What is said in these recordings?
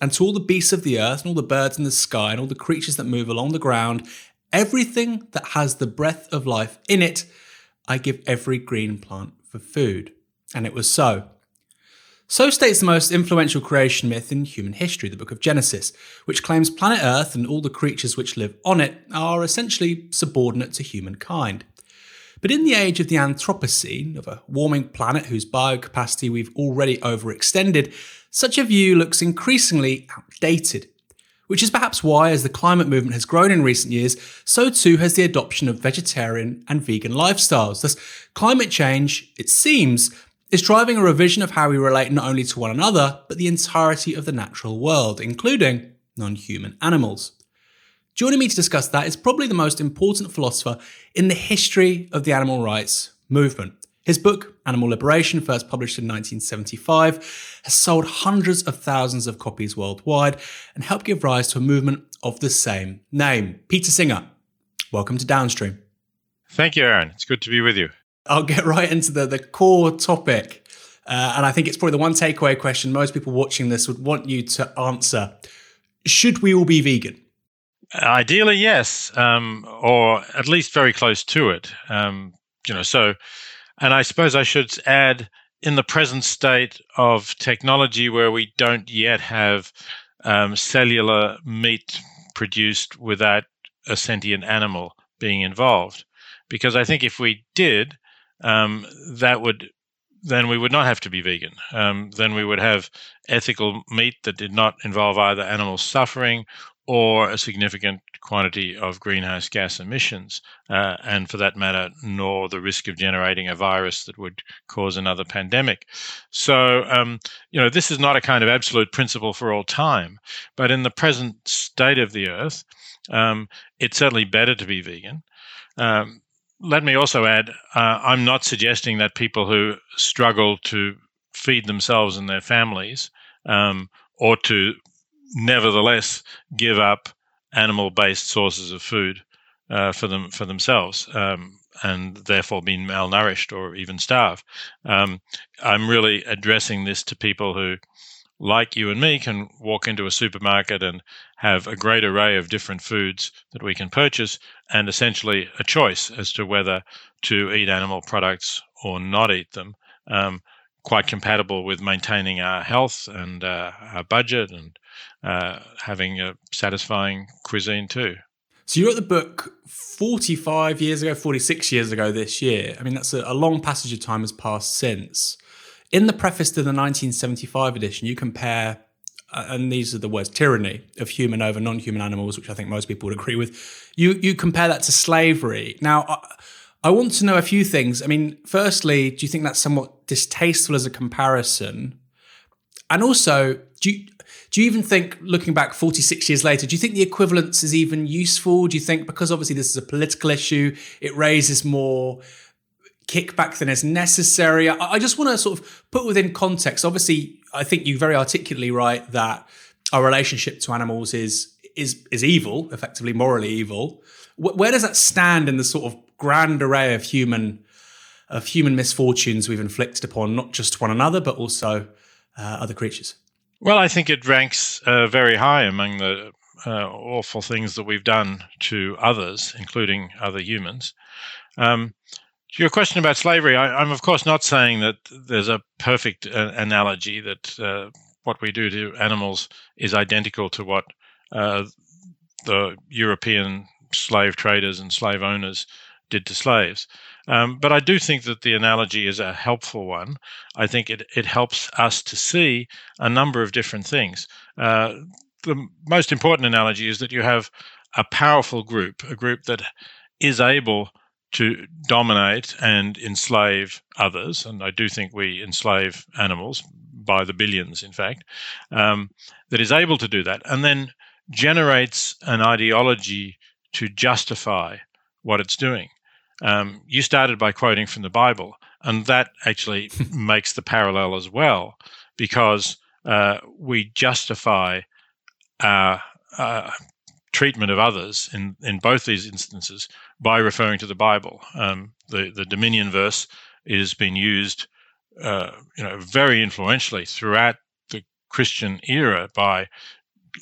And to all the beasts of the earth and all the birds in the sky and all the creatures that move along the ground, everything that has the breath of life in it, I give every green plant for food. And it was so. So states the most influential creation myth in human history, the book of Genesis, which claims planet Earth and all the creatures which live on it are essentially subordinate to humankind. But in the age of the Anthropocene, of a warming planet whose biocapacity we've already overextended, such a view looks increasingly outdated. Which is perhaps why, as the climate movement has grown in recent years, so too has the adoption of vegetarian and vegan lifestyles. Thus, climate change, it seems, is driving a revision of how we relate not only to one another, but the entirety of the natural world, including non human animals. Joining me to discuss that is probably the most important philosopher in the history of the animal rights movement. His book, Animal Liberation, first published in 1975, has sold hundreds of thousands of copies worldwide and helped give rise to a movement of the same name. Peter Singer, welcome to Downstream. Thank you, Aaron. It's good to be with you. I'll get right into the, the core topic. Uh, and I think it's probably the one takeaway question most people watching this would want you to answer. Should we all be vegan? Ideally, yes, um, or at least very close to it. Um, you know, so, and I suppose I should add, in the present state of technology, where we don't yet have um, cellular meat produced without a sentient animal being involved, because I think if we did, um, that would then we would not have to be vegan. Um, then we would have ethical meat that did not involve either animal suffering or a significant quantity of greenhouse gas emissions, uh, and for that matter, nor the risk of generating a virus that would cause another pandemic. So, um, you know, this is not a kind of absolute principle for all time, but in the present state of the earth, um, it's certainly better to be vegan. Um, let me also add uh, I'm not suggesting that people who struggle to feed themselves and their families um, or to nevertheless give up animal based sources of food uh, for them for themselves um, and therefore being malnourished or even starve. Um, I'm really addressing this to people who like you and me, can walk into a supermarket and have a great array of different foods that we can purchase and essentially a choice as to whether to eat animal products or not eat them. Um, quite compatible with maintaining our health and uh, our budget and uh, having a satisfying cuisine too. So you wrote the book 45 years ago, 46 years ago this year. I mean, that's a, a long passage of time has passed since. In the preface to the 1975 edition, you compare, uh, and these are the words, tyranny of human over non-human animals, which I think most people would agree with. You you compare that to slavery. Now, I, I want to know a few things. I mean, firstly, do you think that's somewhat distasteful as a comparison? And also, do you, do you even think, looking back 46 years later, do you think the equivalence is even useful? Do you think, because obviously this is a political issue, it raises more kickback than is necessary. I, I just want to sort of put within context. Obviously, I think you very articulately write that our relationship to animals is is is evil, effectively morally evil. where does that stand in the sort of grand array of human of human misfortunes we've inflicted upon not just one another but also uh, other creatures? Well, I think it ranks uh, very high among the uh, awful things that we've done to others, including other humans. Um, your question about slavery, I, am of course not saying that there's a perfect uh, analogy that uh, what we do to animals is identical to what uh, the European slave traders and slave owners did to slaves. Um, but I do think that the analogy is a helpful one. I think it, it helps us to see a number of different things. Uh, the most important analogy is that you have a powerful group, a group that is able to dominate and enslave others, and I do think we enslave animals by the billions, in fact, um, that is able to do that, and then generates an ideology to justify what it's doing. Um, you started by quoting from the Bible, and that actually makes the parallel as well, because uh, we justify our uh, treatment of others in, in both these instances by referring to the Bible. Um, the the Dominion verse is being used, uh, you know, very influentially throughout the Christian era by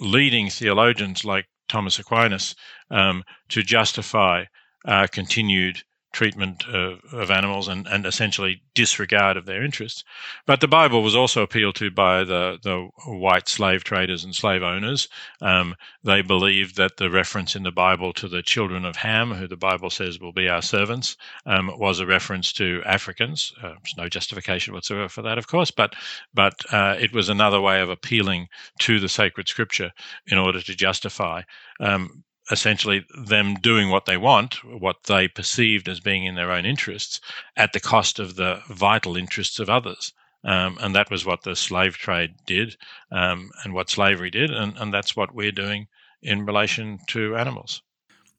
leading theologians like Thomas Aquinas um, to justify uh, continued treatment of, of animals and, and essentially disregard of their interests. But the Bible was also appealed to by the, the white slave traders and slave owners. Um, they believed that the reference in the Bible to the children of Ham, who the Bible says will be our servants, um, was a reference to Africans. Uh, there's no justification whatsoever for that, of course, but but uh, it was another way of appealing to the sacred scripture in order to justify um, essentially them doing what they want, what they perceived as being in their own interests, at the cost of the vital interests of others. Um, and that was what the slave trade did um, and what slavery did. And, and that's what we're doing in relation to animals.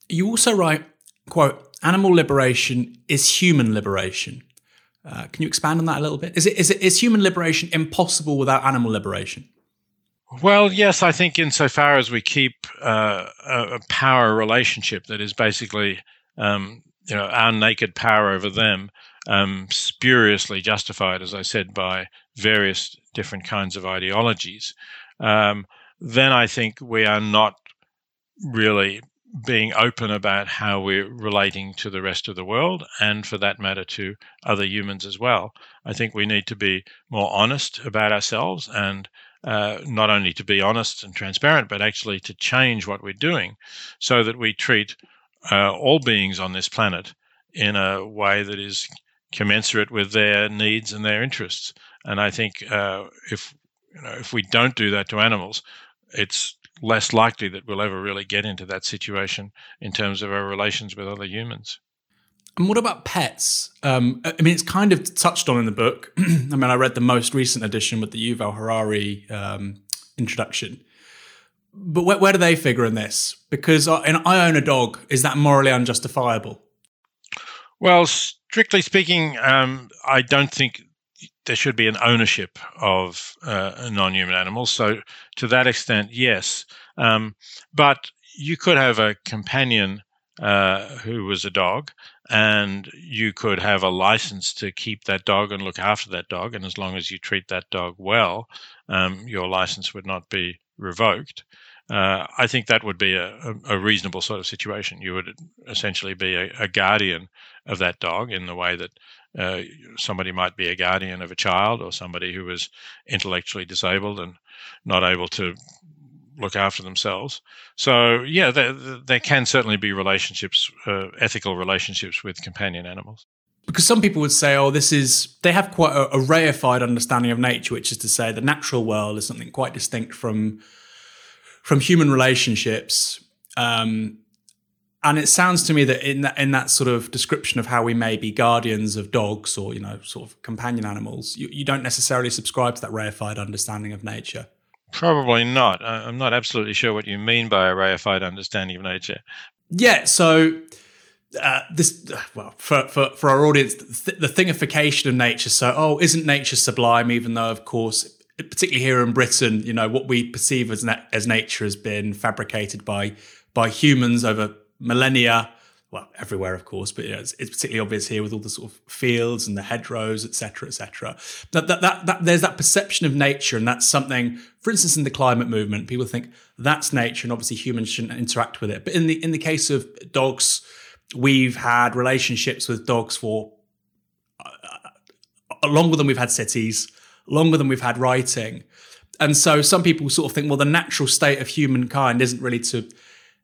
You also write, quote, animal liberation is human liberation. Uh, can you expand on that a little bit? Is it, is it is human liberation impossible without animal liberation? Well, yes, I think insofar as we keep uh, a, power relationship that is basically, um, you know, our naked power over them, um, spuriously justified, as I said, by various different kinds of ideologies, um, then I think we are not really being open about how we're relating to the rest of the world and for that matter to other humans as well. I think we need to be more honest about ourselves and uh, not only to be honest and transparent, but actually to change what we're doing so that we treat uh, all beings on this planet in a way that is commensurate with their needs and their interests. And I think uh, if you know if we don't do that to animals, it's less likely that we'll ever really get into that situation in terms of our relations with other humans. And what about pets? Um, I mean, it's kind of touched on in the book. I mean, I read the most recent edition with the Yuval Harari um, introduction. But where, where, do they figure in this? Because I, and I own a dog. Is that morally unjustifiable? Well, strictly speaking, um, I don't think there should be an ownership of uh, non-human animals. So, to that extent, yes. Um, but you could have a companion uh, who was a dog, and you could have a license to keep that dog and look after that dog. And as long as you treat that dog well, um, your license would not be revoked. Uh, I think that would be a, a, reasonable sort of situation. You would essentially be a, a guardian of that dog in the way that uh, somebody might be a guardian of a child or somebody who is intellectually disabled and not able to look after themselves. So yeah, there, there can certainly be relationships, uh, ethical relationships with companion animals. Because some people would say, oh, this is, they have quite a, a reified understanding of nature, which is to say the natural world is something quite distinct from, from human relationships. Um, and it sounds to me that in that in that sort of description of how we may be guardians of dogs or you know sort of companion animals, you, you don't necessarily subscribe to that reified understanding of nature. Probably not. I'm not absolutely sure what you mean by a reified understanding of nature. Yeah, so uh, this, well, for, for, for our audience, the, thingification of nature. So, oh, isn't nature sublime? Even though, of course, particularly here in Britain, you know, what we perceive as, na- as nature has been fabricated by by humans over millennia well, everywhere, of course, but you know, it's, it's, particularly obvious here with all the sort of fields and the hedgerows, etc., etc. That, that, that, that there's that perception of nature, and that's something. For instance, in the climate movement, people think that's nature, and obviously humans shouldn't interact with it. But in the in the case of dogs, we've had relationships with dogs for uh, uh longer than we've had cities, longer than we've had writing, and so some people sort of think, well, the natural state of humankind isn't really to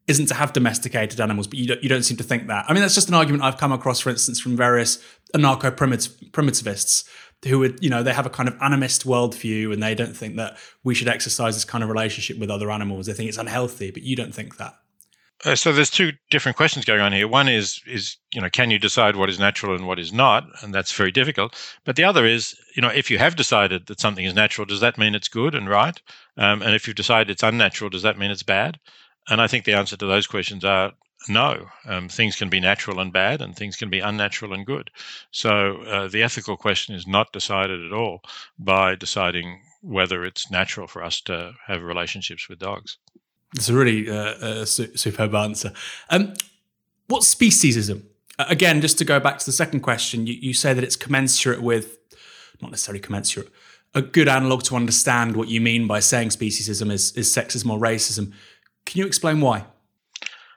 isn't to have domesticated animals, but you don't, you don't seem to think that. I mean, that's just an argument I've come across, for instance, from various anarcho primitivists who would, you know, they have a kind of animist worldview and they don't think that we should exercise this kind of relationship with other animals. They think it's unhealthy, but you don't think that. Uh, so there's two different questions going on here. One is is you know can you decide what is natural and what is not, and that's very difficult. But the other is you know if you have decided that something is natural, does that mean it's good and right? Um, and if you've decided it's unnatural, does that mean it's bad? And I think the answer to those questions are no. Um, things can be natural and bad, and things can be unnatural and good. So uh, the ethical question is not decided at all by deciding whether it's natural for us to have relationships with dogs. It's a really uh, su- superb answer. Um, what's speciesism? Again, just to go back to the second question, you, you say that it's commensurate with, not necessarily commensurate, a good analog to understand what you mean by saying speciesism is, is sexism or racism. Can you explain why?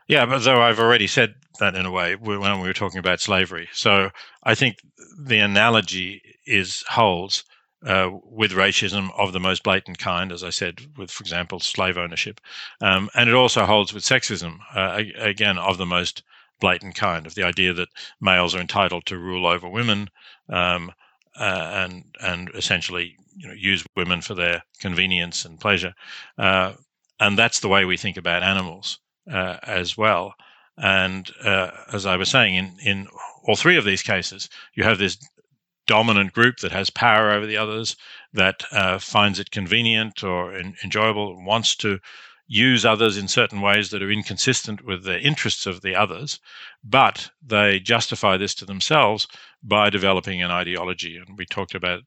Yeah, but though I've already said that in a way when we were talking about slavery. So I think the analogy is holds uh, with racism of the most blatant kind, as I said, with, for example, slave ownership. Um, and it also holds with sexism, uh, again, of the most blatant kind, of the idea that males are entitled to rule over women um, uh, and, and essentially you know, use women for their convenience and pleasure. And that's the way we think about animals uh, as well. And uh, as I was saying, in, in all three of these cases, you have this dominant group that has power over the others, that uh, finds it convenient or in, enjoyable, wants to use others in certain ways that are inconsistent with the interests of the others, but they justify this to themselves by developing an ideology. And we talked about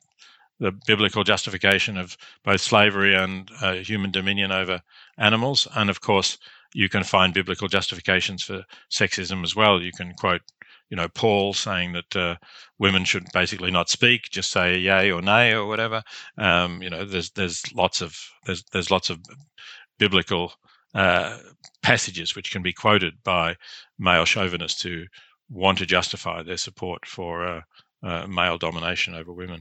the biblical justification of both slavery and uh, human dominion over animals. And of course, you can find biblical justifications for sexism as well. You can quote you know, Paul saying that uh, women should basically not speak, just say yay or nay or whatever. Um, you know, there's there's lots of there's there's lots of biblical uh, passages which can be quoted by male chauvinists who want to justify their support for uh, uh male domination over women.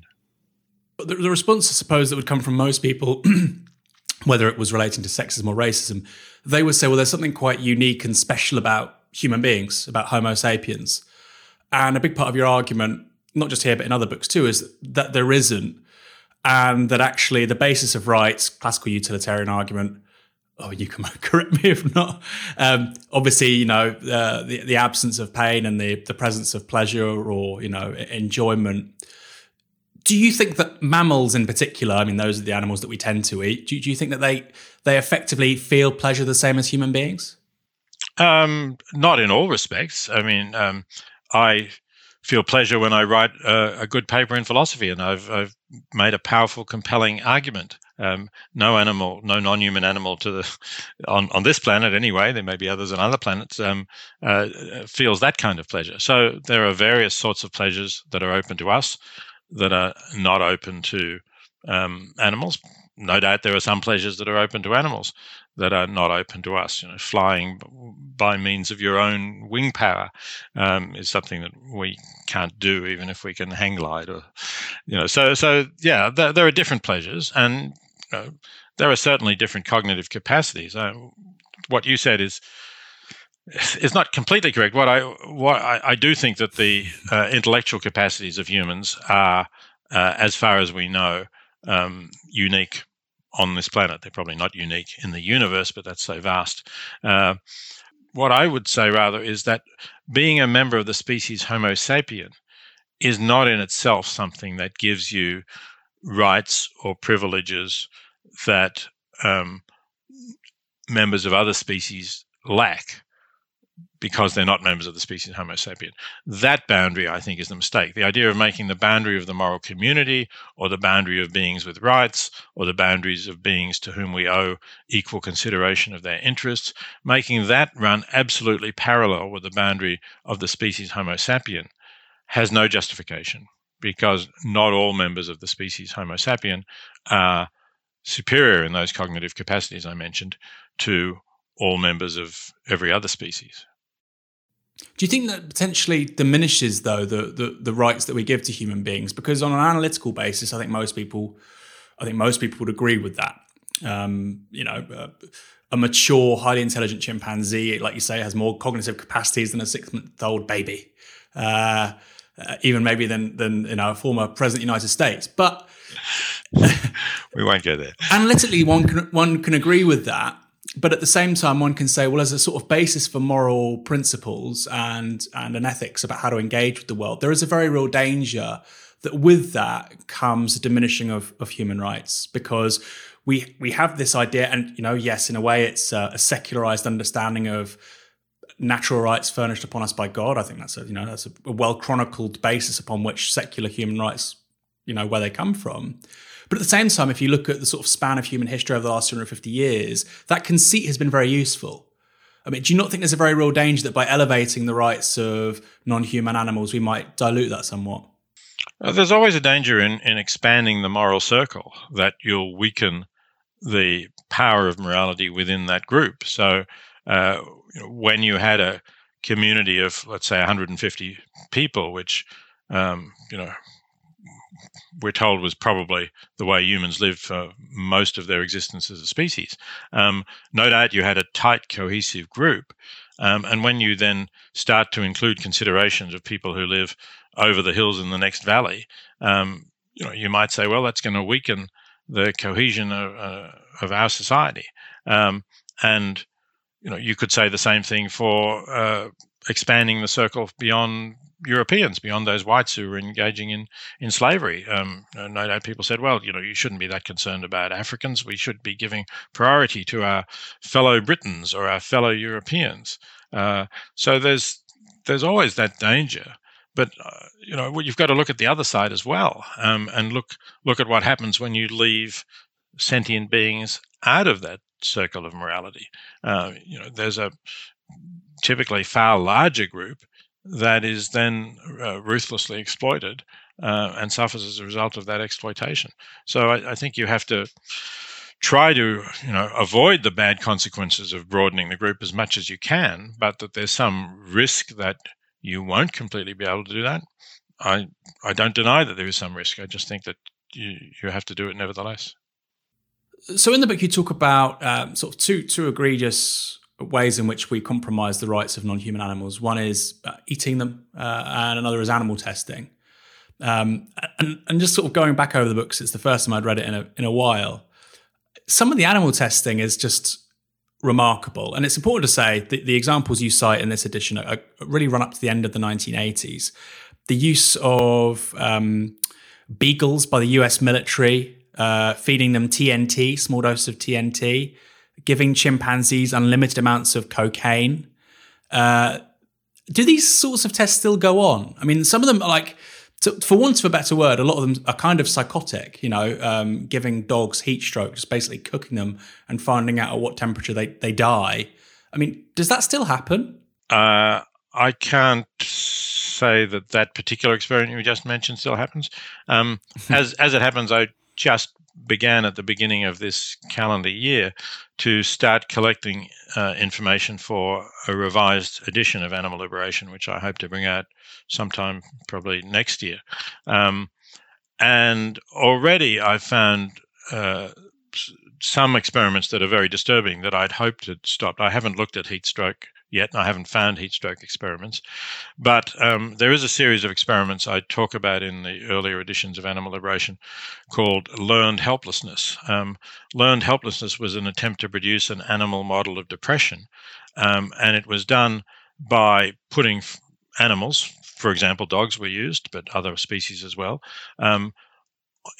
The, the response, I suppose, that would come from most people. whether it was relating to sexism or racism, they would say, well, there's something quite unique and special about human beings, about Homo sapiens. And a big part of your argument, not just here, but in other books too, is that there isn't. And that actually the basis of rights, classical utilitarian argument, oh, you can correct me if not. Um, obviously, you know, uh, the, the absence of pain and the, the presence of pleasure or, you know, enjoyment. Do you think that mammals in particular, I mean, those are the animals that we tend to eat, do, do you think that they, they effectively feel pleasure the same as human beings? Um, not in all respects. I mean, um, I feel pleasure when I write a, a, good paper in philosophy, and I've, I've made a powerful, compelling argument. Um, no animal, no non-human animal to the on on this planet anyway. There may be others on other planets. Um, uh, feels that kind of pleasure. So there are various sorts of pleasures that are open to us that are not open to um, animals. No doubt there are some pleasures that are open to animals that are not open to us. You know, flying by means of your own wing power um, is something that we can't do, even if we can hang glide. Or, you know, so so yeah, there, there are different pleasures, and you know, there are certainly different cognitive capacities. Uh, what you said is is not completely correct. What I what I, I do think that the uh, intellectual capacities of humans are, uh, as far as we know, um, unique on this planet. They're probably not unique in the universe, but that's so vast. Uh, what I would say rather is that being a member of the species Homo sapien is not in itself something that gives you rights or privileges that um, members of other species lack because they're not members of the species Homo sapien. That boundary, I think, is the mistake. The idea of making the boundary of the moral community, or the boundary of beings with rights, or the boundaries of beings to whom we owe equal consideration of their interests, making that run absolutely parallel with the boundary of the species Homo sapien has no justification because not all members of the species Homo sapien are superior in those cognitive capacities I mentioned to all members of every other species. Do you think that potentially diminishes, though, the, the, the rights that we give to human beings? Because on an analytical basis, I think most people, I think most people would agree with that. Um, you know, uh, a mature, highly intelligent chimpanzee, like you say, has more cognitive capacities than a six-month-old baby, uh, uh, even maybe than than you know a former president of the United States. But we won't go there. analytically, one can one can agree with that but at the same time, one can say, well, as a sort of basis for moral principles and and an ethics about how to engage with the world, there is a very real danger that with that comes a diminishing of, of human rights because we we have this idea, and you know, yes, in a way, it's a, a secularized understanding of natural rights furnished upon us by God. I think that's a you know that's a, a well chronicled basis upon which secular human rights, you know, where they come from. But at the same time, if you look at the sort of span of human history over the last 250 years, that conceit has been very useful. I mean, do you not think there's a very real danger that by elevating the rights of non-human animals, we might dilute that somewhat? Uh, there's always a danger in, in expanding the moral circle that you'll weaken the power of morality within that group. So, uh, when you had a community of, let's say, 150 people, which um, you know we're told was probably the way humans lived for most of their existence as a species. Um, no doubt you had a tight, cohesive group. Um, and when you then start to include considerations of people who live over the hills in the next valley, um, you know, you might say, well, that's going to weaken the cohesion of, uh, of our society. Um, and you know, you could say the same thing for uh, expanding the circle beyond Europeans, beyond those whites who were engaging in in slavery. Um, no doubt people said, well, you know, you shouldn't be that concerned about Africans. We should be giving priority to our fellow Britons or our fellow Europeans. Uh, so there's there's always that danger. But uh, you know, you've got to look at the other side as well, um, and look look at what happens when you leave sentient beings out of that circle of morality. Uh, you know, there's a typically far larger group that is then uh, ruthlessly exploited uh, and suffers as a result of that exploitation. So I, I, think you have to try to you know avoid the bad consequences of broadening the group as much as you can, but that there's some risk that you won't completely be able to do that. I I don't deny that there is some risk. I just think that you you have to do it nevertheless. So in the book, you talk about um, sort of two two egregious ways in which we compromise the rights of non-human animals. One is uh, eating them, uh, and another is animal testing. Um, and, and just sort of going back over the books, it's the first time I'd read it in a in a while. Some of the animal testing is just remarkable, and it's important to say that the examples you cite in this edition are, are really run up to the end of the 1980s. The use of um, beagles by the U.S. military, uh, feeding them TNT, small dose of TNT giving chimpanzees unlimited amounts of cocaine. Uh, do these sorts of tests still go on? I mean, some of them are like, to, for want of a better word, a lot of them are kind of psychotic, you know, um, giving dogs heat stroke, just basically cooking them and finding out at what temperature they, they die. I mean, does that still happen? Uh, I can't say that that particular experiment you just mentioned still happens. Um, as as it happens, I just began at the beginning of this calendar year to start collecting uh, information for a revised edition of Animal Liberation, which I hope to bring out sometime probably next year. Um, and already I've found uh, some experiments that are very disturbing that I'd hoped had stopped. I haven't looked at heat stroke yet. I haven't found heat stroke experiments, but um, there is a series of experiments I talk about in the earlier editions of Animal Liberation called learned helplessness. Um, learned helplessness was an attempt to produce an animal model of depression, um, and it was done by putting animals, for example, dogs were used, but other species as well, um,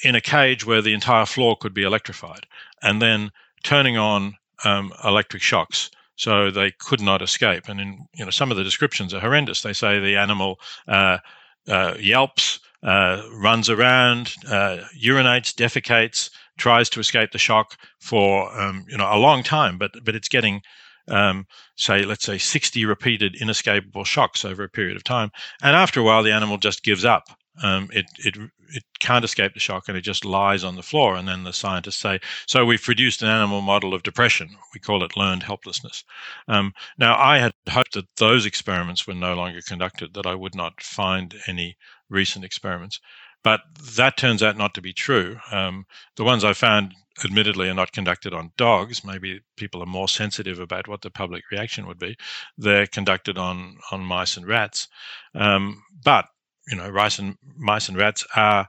in a cage where the entire floor could be electrified, and then turning on um, electric shocks so they could not escape. And in you know some of the descriptions are horrendous. They say the animal uh, uh, yelps, uh, runs around, uh, urinates, defecates, tries to escape the shock for um, you know a long time, but but it's getting um, say let's say 60 repeated inescapable shocks over a period of time, and after a while the animal just gives up. Um, it it it can't escape the shock and it just lies on the floor. And then the scientists say, so we've produced an animal model of depression. We call it learned helplessness. Um, now, I had hoped that those experiments were no longer conducted, that I would not find any recent experiments. But that turns out not to be true. Um, the ones I found, admittedly, are not conducted on dogs. Maybe people are more sensitive about what the public reaction would be. They're conducted on on mice and rats. Um, but you know, rice and mice and rats are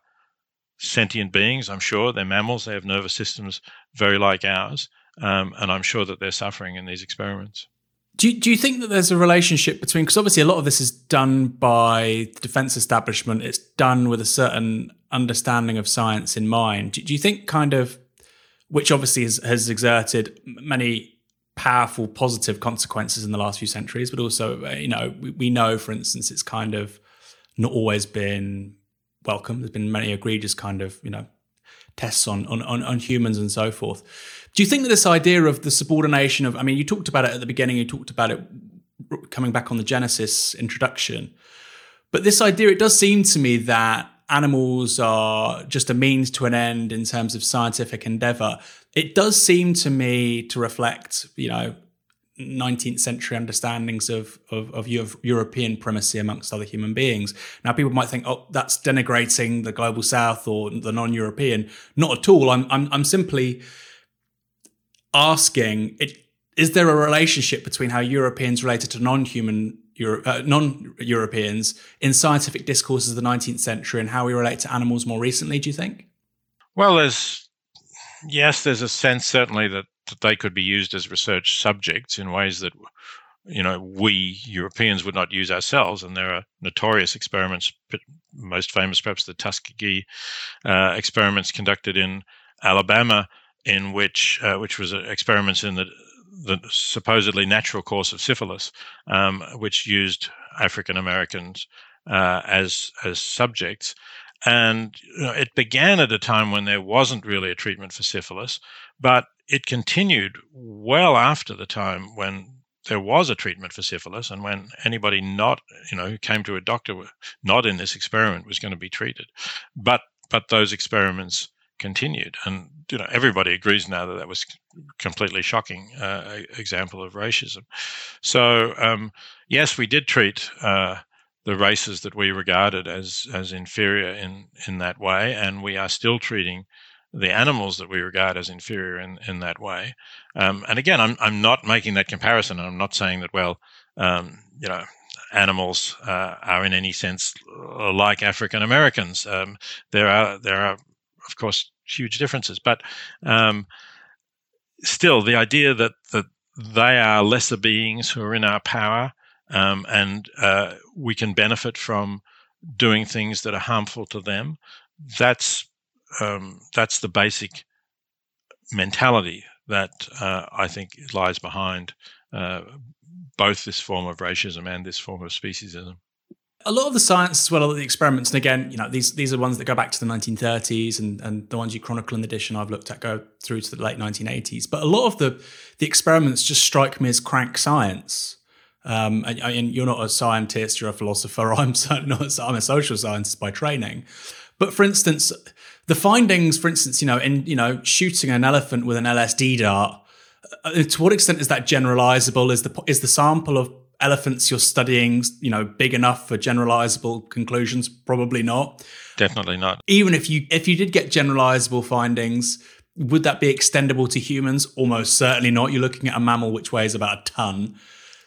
sentient beings. I'm sure they're mammals. They have nervous systems very like ours, um, and I'm sure that they're suffering in these experiments. Do you, do you think that there's a relationship between, because obviously a lot of this is done by the defense establishment, it's done with a certain understanding of science in mind. Do, do you think, kind of, which obviously has, has exerted many powerful positive consequences in the last few centuries, but also, uh, you know, we, we know, for instance, it's kind of not always been welcome. There's been many egregious kind of, you know, tests on, on, on, on humans and so forth. Do you think that this idea of the subordination of, I mean, you talked about it at the beginning, you talked about it coming back on the Genesis introduction, but this idea, it does seem to me that animals are just a means to an end in terms of scientific endeavor. It does seem to me to reflect, you know, 19th century understandings of, of, of European primacy amongst other human beings. Now, people might think, oh, that's denigrating the global south or the non European. Not at all. I'm, I'm, I'm simply asking it, is there a relationship between how Europeans related to non human Euro, uh, non-Europeans in scientific discourses of the 19th century and how we relate to animals more recently, do you think? Well, there's yes, there's a sense certainly that that they could be used as research subjects in ways that you know we Europeans would not use ourselves. And there are notorious experiments, most famous perhaps the Tuskegee uh, experiments conducted in Alabama, in which uh, which was experiments in the the supposedly natural course of syphilis, um, which used African Americans uh, as as subjects. And you know, it began at a time when there wasn't really a treatment for syphilis, but it continued well after the time when there was a treatment for syphilis and when anybody not you know who came to a doctor not in this experiment was going to be treated. But but those experiments continued. And you know everybody agrees now that that was completely shocking uh, example of racism. So um, yes we did treat uh, the races that we regarded as as inferior in in that way and we are still treating the animals that we regard as inferior in, in that way. Um, and again, I'm, I'm not making that comparison. I'm not saying that, well, um, you know, animals uh, are in any sense like African Americans. Um, there are, there are, of course, huge differences, but um, still, the idea that, that they are lesser beings who are in our power um, and uh, we can benefit from doing things that are harmful to them, that's um, that's the basic mentality that uh, I think lies behind uh, both this form of racism and this form of speciesism. A lot of the science as well, as the experiments, and again, you know, these these are ones that go back to the 1930s, and, and the ones you chronicle in the edition I've looked at go through to the late 1980s. But a lot of the the experiments just strike me as crank science. Um, and, and, you're not a scientist, you're a philosopher. I'm certainly not. I'm a social scientist by training. But for instance, the findings, for instance, you know, in you know shooting an elephant with an LSD dart, uh, to what extent is that generalizable? Is the is the sample of elephants you're studying, you know, big enough for generalizable conclusions? Probably not. Definitely not. Even if you if you did get generalizable findings, would that be extendable to humans? Almost certainly not. You're looking at a mammal which weighs about a ton.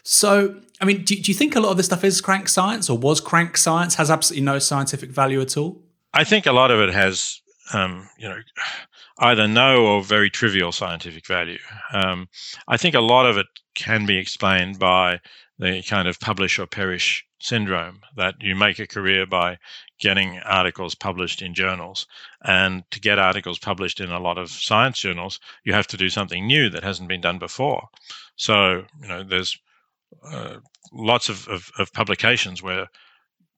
So, I mean, do, do you think a lot of this stuff is crank science or was crank science, has absolutely no scientific value at all? I think a lot of it has um, you know, either no or very trivial scientific value. Um, I think a lot of it can be explained by the kind of publish or perish syndrome that you make a career by getting articles published in journals. And to get articles published in a lot of science journals, you have to do something new that hasn't been done before. So, you know, there's uh, lots of, of, of publications where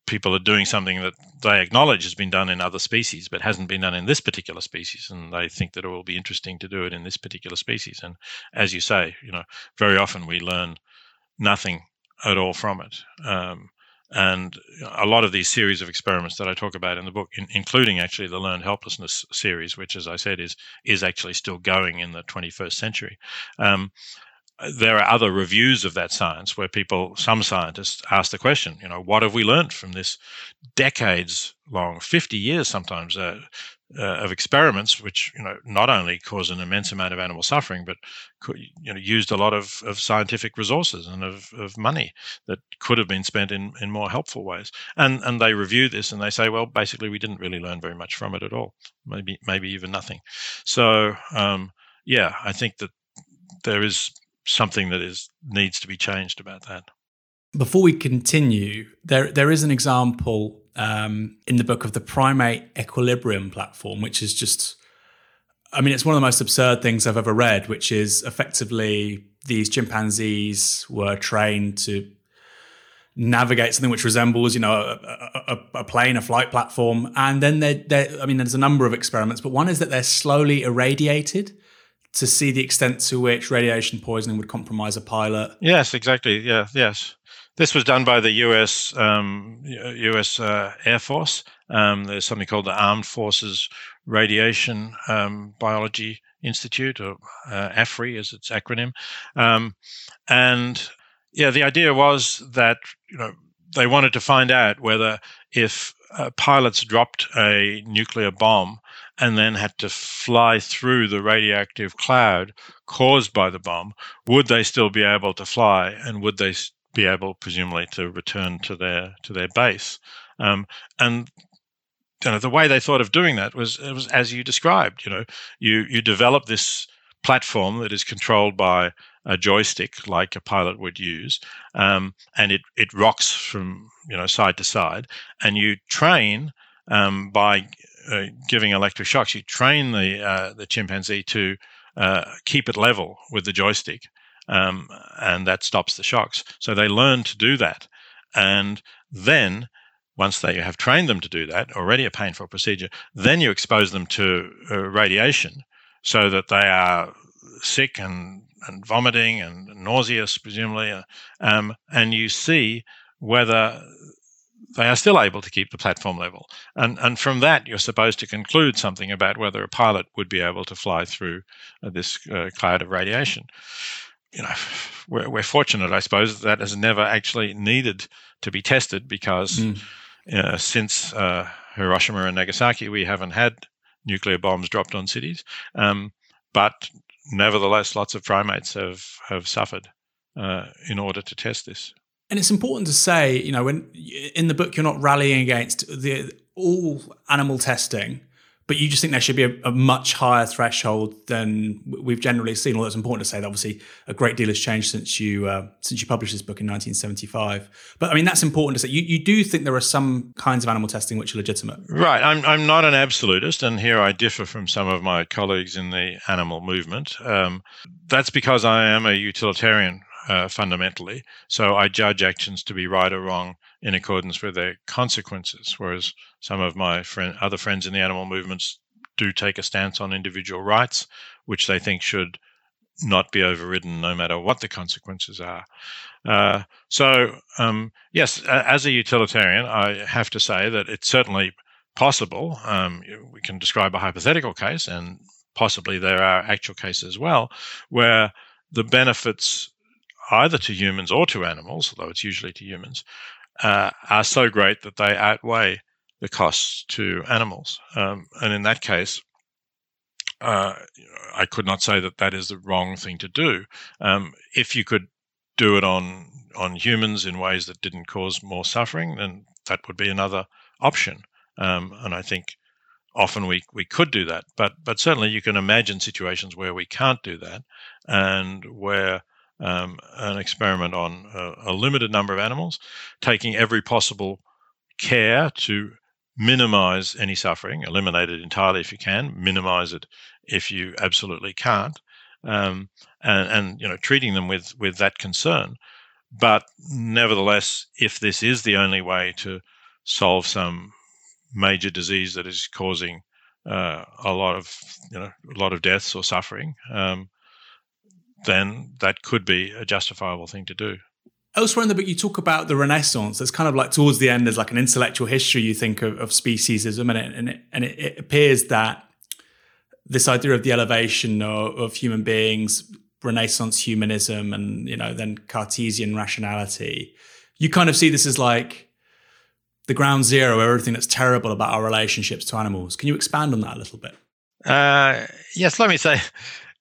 people are doing something that they acknowledge has been done in other species but hasn't been done in this particular species and they think that it will be interesting to do it in this particular species and as you say you know very often we learn nothing at all from it um, and a lot of these series of experiments that I talk about in the book, in, including actually the learned helplessness series, which, as I said, is is actually still going in the 21st century. Um, there are other reviews of that science where people, some scientists, ask the question, you know, what have we learned from this decades long, 50 years sometimes, uh, uh, of experiments, which you know not only caused an immense amount of animal suffering, but you know used a lot of, of scientific resources and of, of money that could have been spent in, in more helpful ways. And and they review this and they say, well, basically we didn't really learn very much from it at all, maybe maybe even nothing. So um, yeah, I think that there is something that is needs to be changed about that. Before we continue, there there is an example um, in the book of the primate equilibrium platform, which is just, I mean, it's one of the most absurd things I've ever read, which is effectively these chimpanzees were trained to navigate something which resembles, you know, a, a, a plane, a flight platform, and then they they I mean, there's a number of experiments, but one is that they're slowly irradiated to see the extent to which radiation poisoning would compromise a pilot. Yes, exactly. Yeah, yes. This was done by the U.S. Um, U.S. Uh, Air Force. Um, there's something called the Armed Forces Radiation um, Biology Institute, or uh, AFRI as its acronym. Um, and yeah, the idea was that you know they wanted to find out whether if uh, pilots dropped a nuclear bomb and then had to fly through the radioactive cloud caused by the bomb, would they still be able to fly and would they be able, presumably, to return to their to their base? Um, and you know, the way they thought of doing that was it was as you described. You know, you you develop this platform that is controlled by a joystick like a pilot would use, um, and it it rocks from you know side to side, and you train um, by uh, giving electric shocks. You train the uh, the chimpanzee to uh, keep it level with the joystick, um, and that stops the shocks. So they learn to do that, and then once they have trained them to do that, already a painful procedure, then you expose them to uh, radiation so that they are sick and, and vomiting and nauseous, presumably, um, and you see whether they are still able to keep the platform level. And, and from that, you're supposed to conclude something about whether a pilot would be able to fly through uh, this uh, cloud of radiation. You know, we're, we're fortunate, I suppose, that has never actually needed to be tested because mm. uh, since uh, Hiroshima and Nagasaki, we haven't had nuclear bombs dropped on cities. Um, but nevertheless, lots of primates have, have suffered uh, in order to test this. And it's important to say, you know, when in the book you're not rallying against the all animal testing, but you just think there should be a, a, much higher threshold than we've generally seen. Although it's important to say that obviously a great deal has changed since you uh, since you published this book in 1975. But I mean that's important to say. You, you do think there are some kinds of animal testing which are legitimate, right? I'm I'm not an absolutist, and here I differ from some of my colleagues in the animal movement. Um, that's because I am a utilitarian uh, fundamentally. So I judge actions to be right or wrong in accordance with their consequences, whereas some of my friend, other friends in the animal movements do take a stance on individual rights, which they think should not be overridden no matter what the consequences are. Uh, so, um, yes, as a utilitarian, I have to say that it's certainly possible. Um, we can describe a hypothetical case, and possibly there are actual cases as well, where the benefits either to humans or to animals, although it's usually to humans, uh, are so great that they outweigh the costs to animals. Um, and in that case, uh, I could not say that that is the wrong thing to do. Um, if you could do it on on humans in ways that didn't cause more suffering, then that would be another option. Um, and I think often we we could do that, but but certainly you can imagine situations where we can't do that, and where um, an experiment on a, a, limited number of animals, taking every possible care to minimize any suffering, eliminate it entirely if you can, minimize it if you absolutely can't, um, and, and you know treating them with with that concern. But nevertheless, if this is the only way to solve some major disease that is causing uh, a lot of you know a lot of deaths or suffering, um, then that could be a justifiable thing to do. Elsewhere in the book, you talk about the Renaissance. It's kind of like towards the end, there's like an intellectual history you think of, of speciesism, and it, and, it, and it, it appears that this idea of the elevation of, of human beings, Renaissance humanism, and you know then Cartesian rationality, you kind of see this as like the ground zero of everything that's terrible about our relationships to animals. Can you expand on that a little bit? Uh, yes, let me say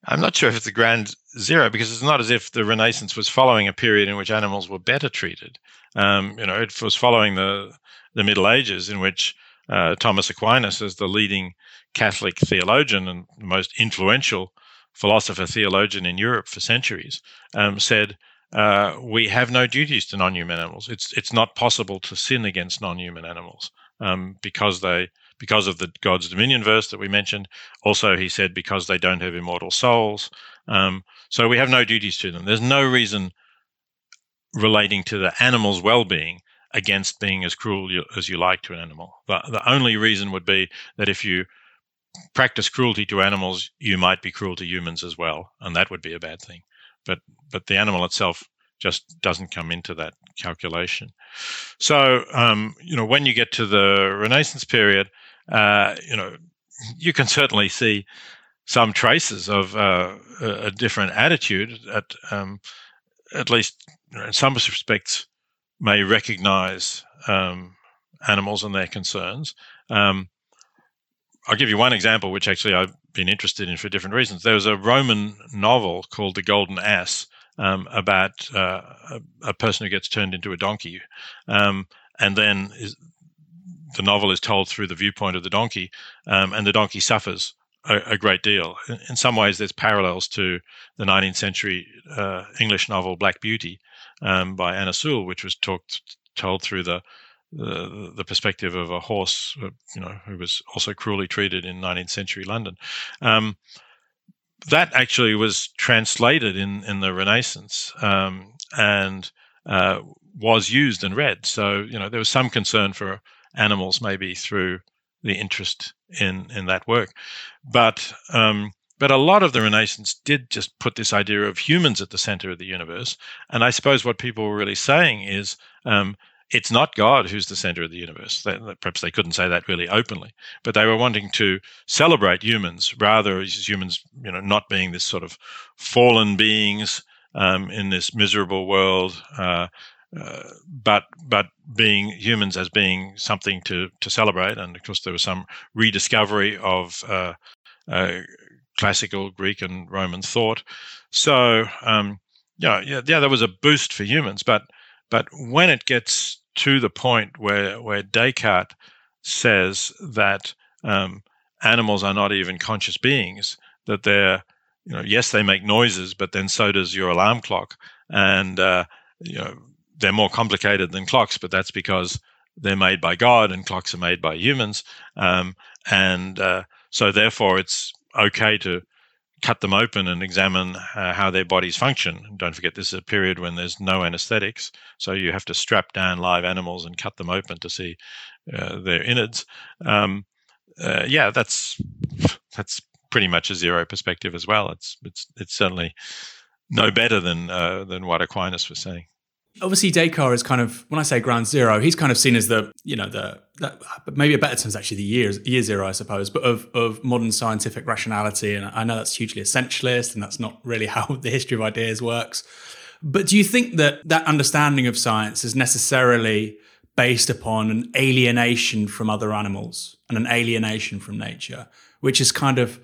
I'm not sure if it's a grand zero because it's not as if the Renaissance was following a period in which animals were better treated. Um, you know, it was following the the Middle Ages in which uh, Thomas Aquinas, as the leading Catholic theologian and most influential philosopher theologian in Europe for centuries, um, said uh, we have no duties to non-human animals. It's it's not possible to sin against non-human animals um, because they because of the God's dominion verse that we mentioned. Also, he said because they don't have immortal souls. Um, so we have no duties to them. There's no reason relating to the animal's well-being against being as cruel as you like to an animal. The, the only reason would be that if you practice cruelty to animals, you might be cruel to humans as well, and that would be a bad thing. But but the animal itself just doesn't come into that calculation. So um, you know when you get to the Renaissance period, uh, you know you can certainly see some traces of uh, a different attitude at um, at least in some respects may recognize um, animals and their concerns. Um, I'll give you one example, which actually I've been interested in for different reasons. There was a Roman novel called The Golden Ass um, about uh, a, person who gets turned into a donkey, um, and then is, the novel is told through the viewpoint of the donkey, um, and the donkey suffers a, a, great deal. In, in, some ways, there's parallels to the 19th century uh, English novel Black Beauty um, by Anna Sewell, which was talked told through the the, the perspective of a horse, uh, you know, who was also cruelly treated in 19th century London. Um, that actually was translated in, in the Renaissance um, and uh, was used and read. So, you know, there was some concern for animals maybe through the interest in, in that work. But um, but a lot of the Renaissance did just put this idea of humans at the center of the universe. And I suppose what people were really saying is um, it's not God who's the center of the universe. perhaps they couldn't say that really openly, but they were wanting to celebrate humans rather as humans, you know, not being this sort of fallen beings um, in this miserable world, uh, uh, but but being humans as being something to to celebrate. And of course, there was some rediscovery of uh, uh classical Greek and Roman thought. So um, yeah, yeah, yeah, there was a boost for humans, but but when it gets to the point where where Descartes says that um, animals are not even conscious beings, that they're you know yes they make noises, but then so does your alarm clock, and uh, you know they're more complicated than clocks, but that's because they're made by God and clocks are made by humans, um, and uh, so therefore it's okay to cut them open and examine uh, how their bodies function. Don't forget, this is a period when there's no anesthetics, so you have to strap down live animals and cut them open to see uh, their innards. Um, uh, yeah, that's that's pretty much a zero perspective as well. It's it's it's certainly no better than uh, than what Aquinas was saying obviously Descartes is kind of when I say ground zero, he's kind of seen as the you know the, the maybe a better term is actually the year year zero, I suppose, but of of modern scientific rationality. And I know that's hugely essentialist, and that's not really how the history of ideas works. But do you think that that understanding of science is necessarily based upon an alienation from other animals and an alienation from nature, which is kind of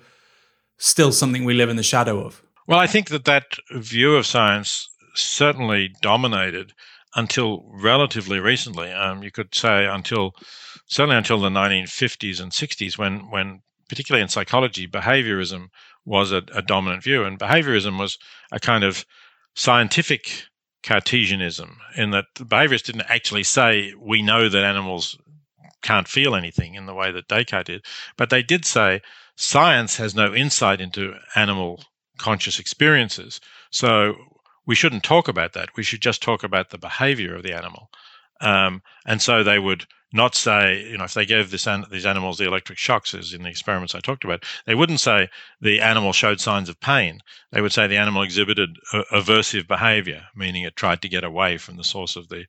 still something we live in the shadow of? Well, I think that that view of science certainly dominated until relatively recently. Um, you could say until certainly until the 1950s and 60s, when when particularly in psychology, behaviorism was a, a dominant view, and behaviorism was a kind of scientific Cartesianism, in that the behaviorists didn't actually say we know that animals can't feel anything in the way that Descartes did, but they did say science has no insight into animal conscious experiences. So we shouldn't talk about that. We should just talk about the behavior of the animal. Um, and so they would not say, you know, if they gave this an- these animals the electric shocks, as in the experiments I talked about, they wouldn't say the animal showed signs of pain. They would say the animal exhibited a- aversive behavior, meaning it tried to get away from the source of the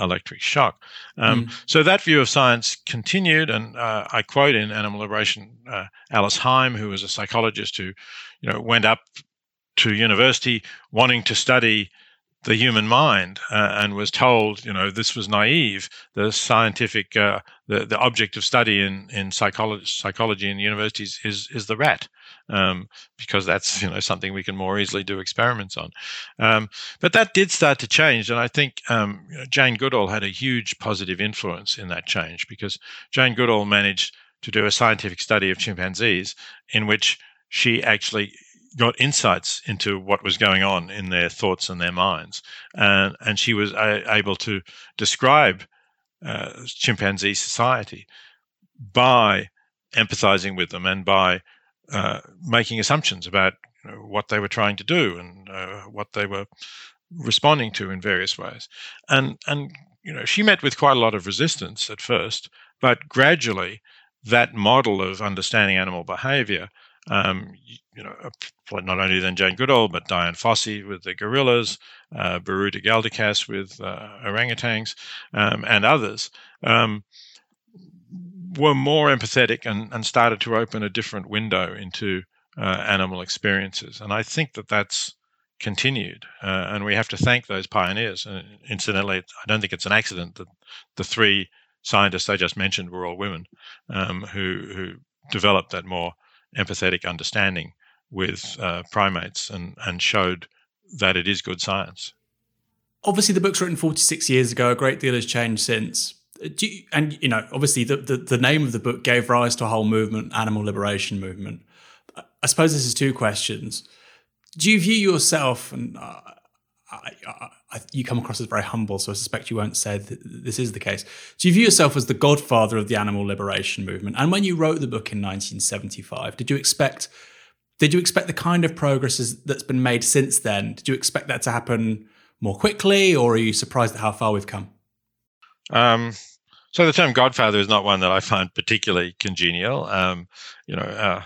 electric shock. Um, mm. So that view of science continued, and uh, I quote in Animal Liberation uh, Alice Heim, who was a psychologist who, you know, went up to university wanting to study the human mind uh, and was told, you know, this was naive. The scientific, uh, the, the object of study in, in psychology, psychology in universities is, is the rat. Um, because that's you know something we can more easily do experiments on. Um, but that did start to change, and I think um, Jane Goodall had a huge positive influence in that change because Jane Goodall managed to do a scientific study of chimpanzees in which she actually got insights into what was going on in their thoughts and their minds, and and she was able to describe uh, chimpanzee society by empathizing with them and by uh, making assumptions about what they were trying to do and uh, what they were responding to in various ways. And and you know she met with quite a lot of resistance at first, but gradually that model of understanding animal behavior. Um, you know, not only then Jane Goodall, but Dian Fossey with the gorillas, uh, Biruté Galdikas with uh, orangutans, um, and others, um, were more empathetic and, and started to open a different window into uh, animal experiences. And I think that that's continued. Uh, and we have to thank those pioneers. And incidentally, I don't think it's an accident that the three scientists I just mentioned were all women um, who, who developed that more empathetic understanding with uh, primates and, and showed that it is good science. Obviously, the book's written 46 years ago. A great deal has changed since. You, and you know, obviously, the, the, the name of the book gave rise to a whole movement, animal liberation movement. I suppose this is two questions. Do you view yourself, and uh, I, you come across as very humble, so I suspect you won't say this is the case. Do you view yourself as the godfather of the animal liberation movement? And when you wrote the book in 1975, did you expect did you expect the kind of progress that's been made since then? Did you expect that to happen more quickly, or are you surprised at how far we've come? Um, so the term godfather is not one that I find particularly congenial. Um, you know, uh,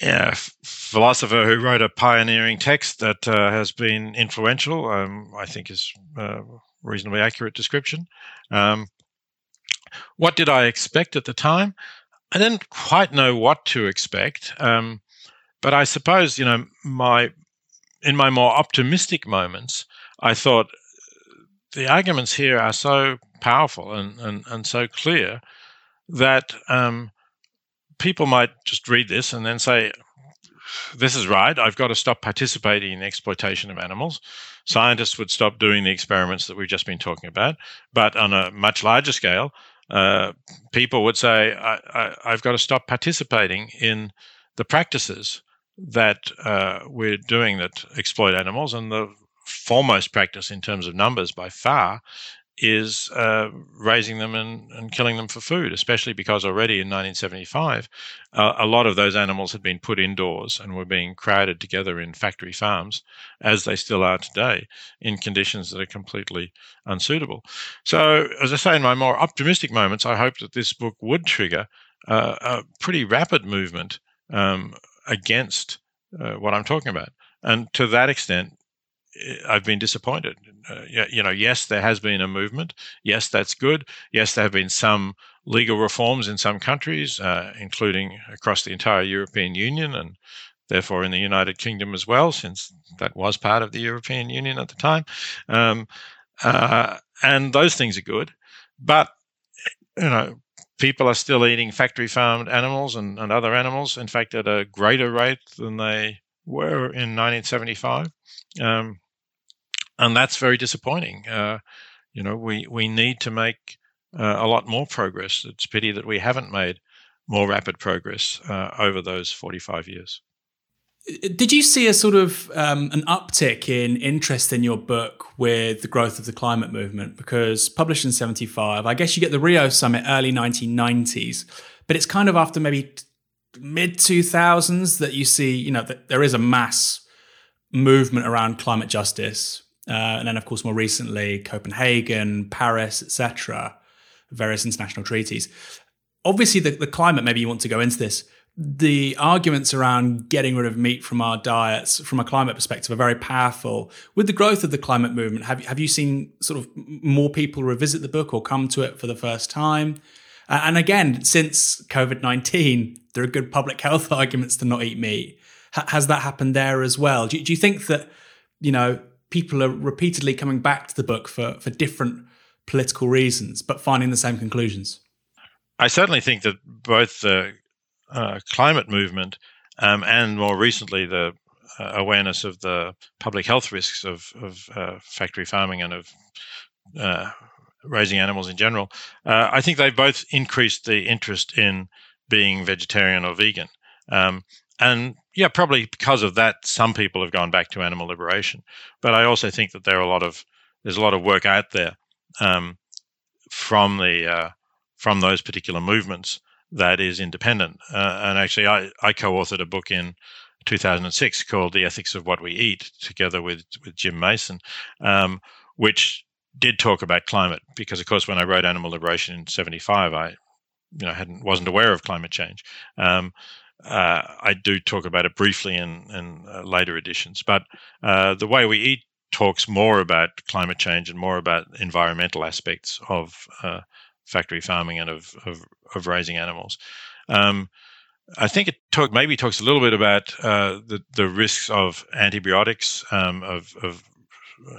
yeah, philosopher who wrote a pioneering text that uh, has been influential, um, I think is a reasonably accurate description. Um, what did I expect at the time? I didn't quite know what to expect, um, but I suppose you know my in my more optimistic moments, I thought the arguments here are so powerful and, and, and so clear that um, people might just read this and then say, this is right. I've got to stop participating in the exploitation of animals. Scientists would stop doing the experiments that we've just been talking about. But on a much larger scale, uh, people would say, I, have got to stop participating in the practices that uh, we're doing that exploit animals. And the foremost practice in terms of numbers by far is uh, raising them and, and killing them for food, especially because already in 1975, uh, a lot of those animals had been put indoors and were being crowded together in factory farms, as they still are today, in conditions that are completely unsuitable. So, as I say, in my more optimistic moments, I hope that this book would trigger uh, a pretty rapid movement um, against uh, what I'm talking about. And to that extent, I've been disappointed. Uh, you know, yes, there has been a movement. Yes, that's good. Yes, there have been some legal reforms in some countries, uh, including across the entire European Union and therefore in the United Kingdom as well, since that was part of the European Union at the time. Um, uh, and those things are good. But, you know, people are still eating factory farmed animals and, and other animals, in fact, at a greater rate than they were in 1975. Um, and that's very disappointing. Uh, you know, we, we need to make uh, a lot more progress. It's pity that we haven't made more rapid progress uh, over those 45 years. Did you see a sort of um, an uptick in interest in your book with the growth of the climate movement? Because published in 75, I guess you get the Rio summit early 1990s, but it's kind of after maybe mid 2000s that you see, you know, there is a mass movement around climate justice. Uh, and then, of course, more recently, Copenhagen, Paris, etc., various international treaties. Obviously, the, the climate, maybe you want to go into this. The arguments around getting rid of meat from our diets, from a climate perspective, are very powerful. With the growth of the climate movement, have, have you seen sort of more people revisit the book or come to it for the first time? And again, since COVID 19, there are good public health arguments to not eat meat. H- has that happened there as well? Do, do you think that, you know, people are repeatedly coming back to the book for, for different political reasons, but finding the same conclusions? I certainly think that both the uh, climate movement um, and more recently the uh, awareness of the public health risks of, of uh, factory farming and of uh, raising animals in general, uh, I think they both increased the interest in being vegetarian or vegan. Um, and yeah, probably because of that, some people have gone back to animal liberation. But I also think that there are a lot of there's a lot of work out there um, from the uh, from those particular movements that is independent. Uh, and actually, I, I co-authored a book in 2006 called "The Ethics of What We Eat," together with with Jim Mason, um, which did talk about climate because, of course, when I wrote Animal Liberation in '75, I you know hadn't wasn't aware of climate change. Um, uh, I do talk about it briefly in, in uh, later editions, but uh, the way we eat talks more about climate change and more about environmental aspects of uh, factory farming and of, of, of raising animals. Um, I think it talk, maybe talks a little bit about uh, the, the risks of antibiotics, um, of, of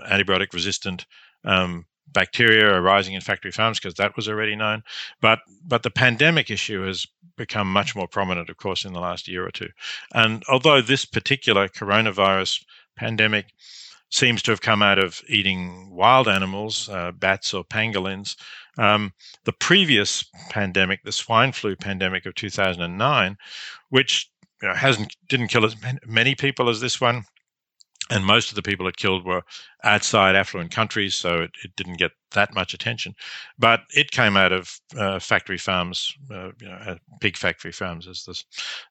antibiotic resistant um, bacteria arising in factory farms because that was already known. But but the pandemic issue has become much more prominent, of course, in the last year or two. And although this particular coronavirus pandemic seems to have come out of eating wild animals, uh, bats or pangolins, um, the previous pandemic, the swine flu pandemic of 2009, which you know, hasn't didn't kill as many people as this one, and most of the people it killed were outside affluent countries, so it, it didn't get that much attention. But it came out of uh, factory farms, uh, you know, uh, pig factory farms, as this,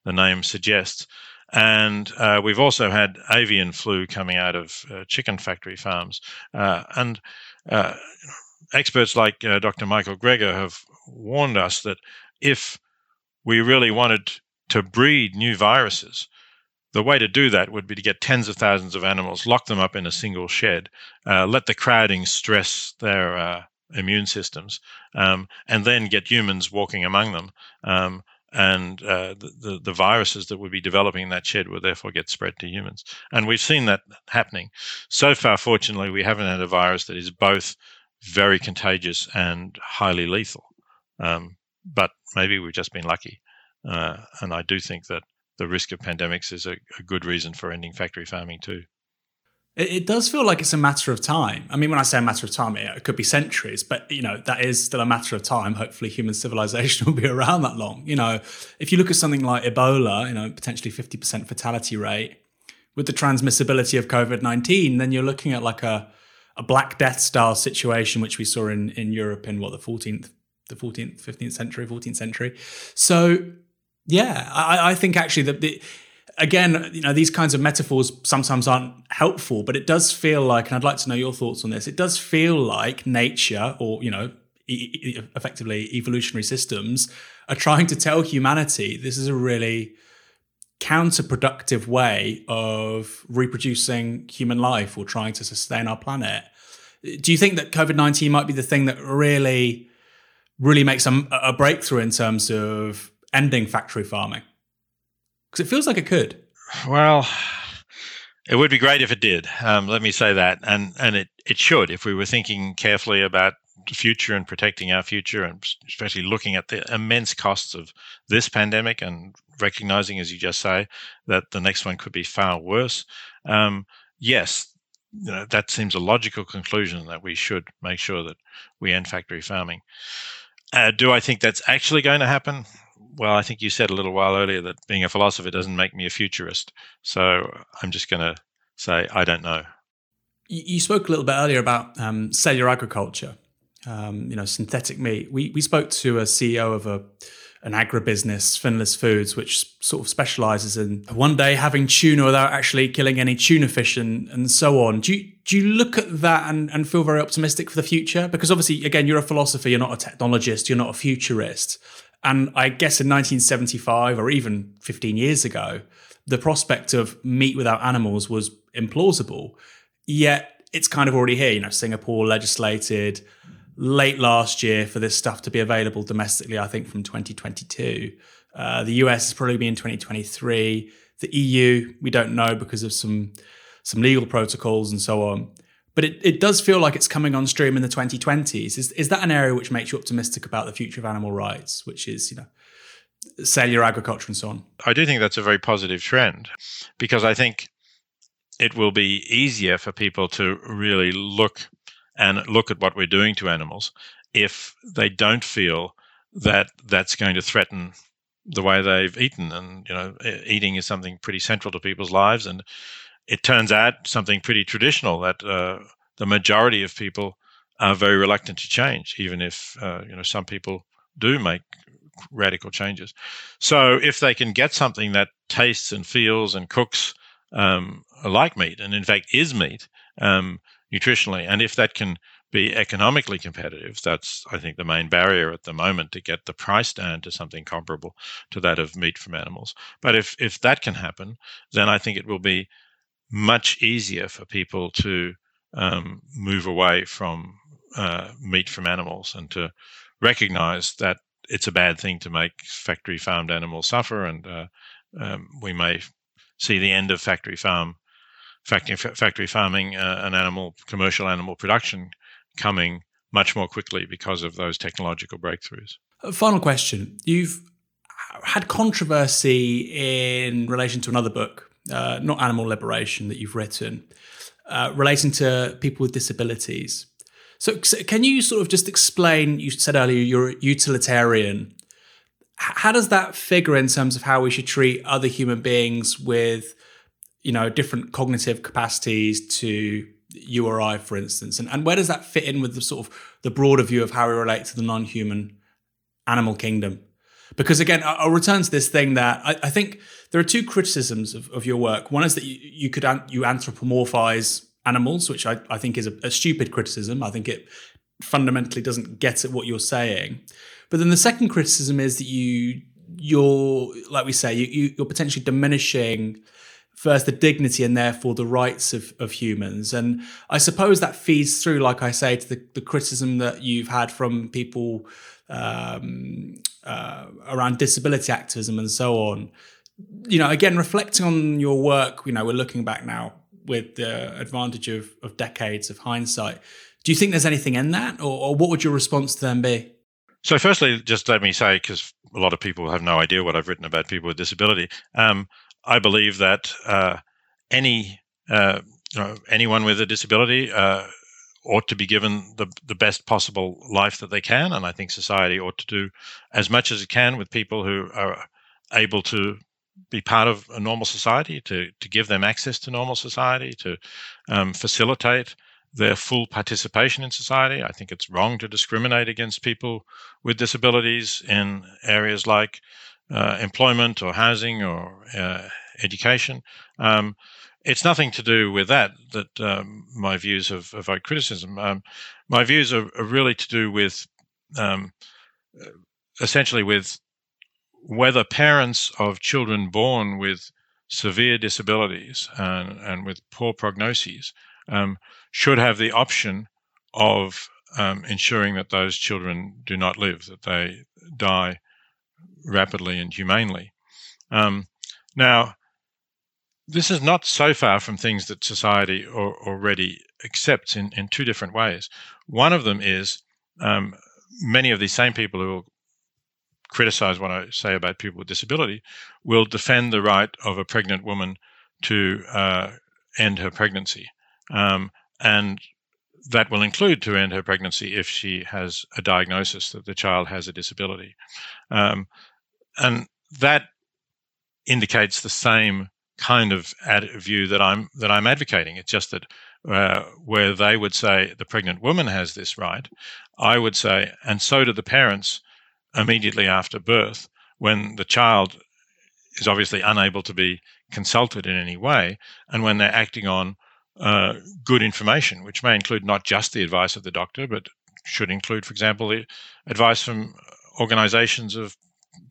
the name suggests. And uh, we've also had avian flu coming out of uh, chicken factory farms. Uh, and experts like Dr. Michael Greger have warned us that if we really wanted to breed new viruses, the way to do that would be to get tens of thousands of animals, lock them up in a single shed, uh, let the crowding stress their uh, immune systems, um, and then get humans walking among them. Um, and uh, the, the, the viruses that would be developing in that shed would therefore get spread to humans. And we've seen that happening. So far, fortunately, we haven't had a virus that is both very contagious and highly lethal. Um, but maybe we've just been lucky. Uh, and I do think that the risk of pandemics is a, a good reason for ending factory farming too. It, does feel like it's a matter of time. I mean, when I say a matter of time, it, it could be centuries, but you know that is still a matter of time. Hopefully, human civilization will be around that long. You know, if you look at something like Ebola, you know, potentially fifty percent fatality rate with the transmissibility of COVID nineteen, then you're looking at like a a Black Death style situation, which we saw in in Europe in what the fourteenth, the fourteenth, fifteenth century, fourteenth century. So yeah, I, I think actually that the again, you know, these kinds of metaphors sometimes aren't helpful, but it does feel like, and I'd like to know your thoughts on this. It does feel like nature, or you know, e- effectively evolutionary systems, are trying to tell humanity this is a really counterproductive way of reproducing human life or trying to sustain our planet. Do you think that COVID nineteen might be the thing that really, really makes a, a breakthrough in terms of ending factory farming? Because it feels like it could. Well, it would be great if it did. Um, let me say that, and and it it should if we were thinking carefully about the future and protecting our future, and especially looking at the immense costs of this pandemic and recognizing, as you just say, that the next one could be far worse. Um, yes, you know, that seems a logical conclusion that we should make sure that we end factory farming. Uh, do I think that's actually going to happen? Well, I think you said a little while earlier that being a philosopher doesn't make me a futurist. So I'm just going to say I don't know. You spoke a little bit earlier about um, cellular agriculture, um, you know, synthetic meat. We we spoke to a CEO of a an agribusiness, Finless Foods, which sort of specializes in one day having tuna without actually killing any tuna fish and, and so on. Do you, do you look at that and, and feel very optimistic for the future? Because obviously, again, you're a philosopher, you're not a technologist, you're not a futurist. And I guess in 1975 or even 15 years ago, the prospect of meat without animals was implausible. Yet it's kind of already here. You know, Singapore legislated late last year for this stuff to be available domestically, I think from 2022. Uh, the US is probably be in 2023. The EU, we don't know because of some some legal protocols and so on but it, it does feel like it's coming on stream in the 2020s. Is, is that an area which makes you optimistic about the future of animal rights, which is, you know, cellular agriculture and so on? I do think that's a very positive trend because I think it will be easier for people to really look and look at what we're doing to animals if they don't feel that that's going to threaten the way they've eaten. And, you know, eating is something pretty central to people's lives. And it turns out something pretty traditional that uh, the majority of people are very reluctant to change, even if, uh, you know, some people do make radical changes. So if they can get something that tastes and feels and cooks um, like meat, and in fact is meat um, nutritionally, and if that can be economically competitive. That's, I think, the main barrier at the moment to get the price down to something comparable to that of meat from animals. But if, if that can happen, then I think it will be much easier for people to um, move away from uh, meat from animals and to recognize that it's a bad thing to make factory farmed animals suffer. And uh, um, we may see the end of factory farm factory, factory farming uh, and animal commercial animal production coming much more quickly because of those technological breakthroughs. Final question. You've had controversy in relation to another book, uh, not Animal Liberation, that you've written, uh, relating to people with disabilities. So, can you sort of just explain? You said earlier you're a utilitarian. How does that figure in terms of how we should treat other human beings with, you know, different cognitive capacities to you or I, for instance, and, and where does that fit in with the sort of the broader view of how we relate to the non-human animal kingdom? Because again, I'll return to this thing that I, I think there are two criticisms of, of your work. One is that you, you could you anthropomorphize animals, which I, I think is a, a stupid criticism. I think it fundamentally doesn't get at what you're saying. But then the second criticism is that you you're like we say you, you're potentially diminishing first the dignity and therefore the rights of, of humans. And I suppose that feeds through, like I say, to the, the criticism that you've had from people um, uh, around disability activism and so on. You know, again, reflecting on your work, you know, we're looking back now with the advantage of, of decades of hindsight. Do you think there's anything in that, or, or what would your response to them be? So, firstly, just let me say, because a lot of people have no idea what I've written about people with disability. Um, I believe that uh, any uh, you know, anyone with a disability uh, ought to be given the the best possible life that they can, and I think society ought to do as much as it can with people who are able to be part of a normal society, to to give them access to normal society, to um, facilitate their full participation in society. I think it's wrong to discriminate against people with disabilities in areas like uh, employment or housing or uh, education. Um, it's nothing to do with that that um, my views of evoked criticism. Um, my views are, are, really to do with um, essentially with whether parents of children born with severe disabilities and, and with poor prognoses um, should have the option of um, ensuring that those children do not live, that they die rapidly and humanely. Um, now, this is not so far from things that society or, already accepts in, in two different ways. One of them is um, many of these same people who criticize what I say about people with disability will defend the right of a pregnant woman to uh, end her pregnancy. Um, and that will include to end her pregnancy if she has a diagnosis that the child has a disability. Um, and that indicates the same kind of ad- view that I'm that I'm advocating. It's just that uh, where they would say the pregnant woman has this right, I would say, and so do the parents immediately after birth, when the child is obviously unable to be consulted in any way, and when they're acting on uh, good information, which may include not just the advice of the doctor, but should include, for example, advice from organizations of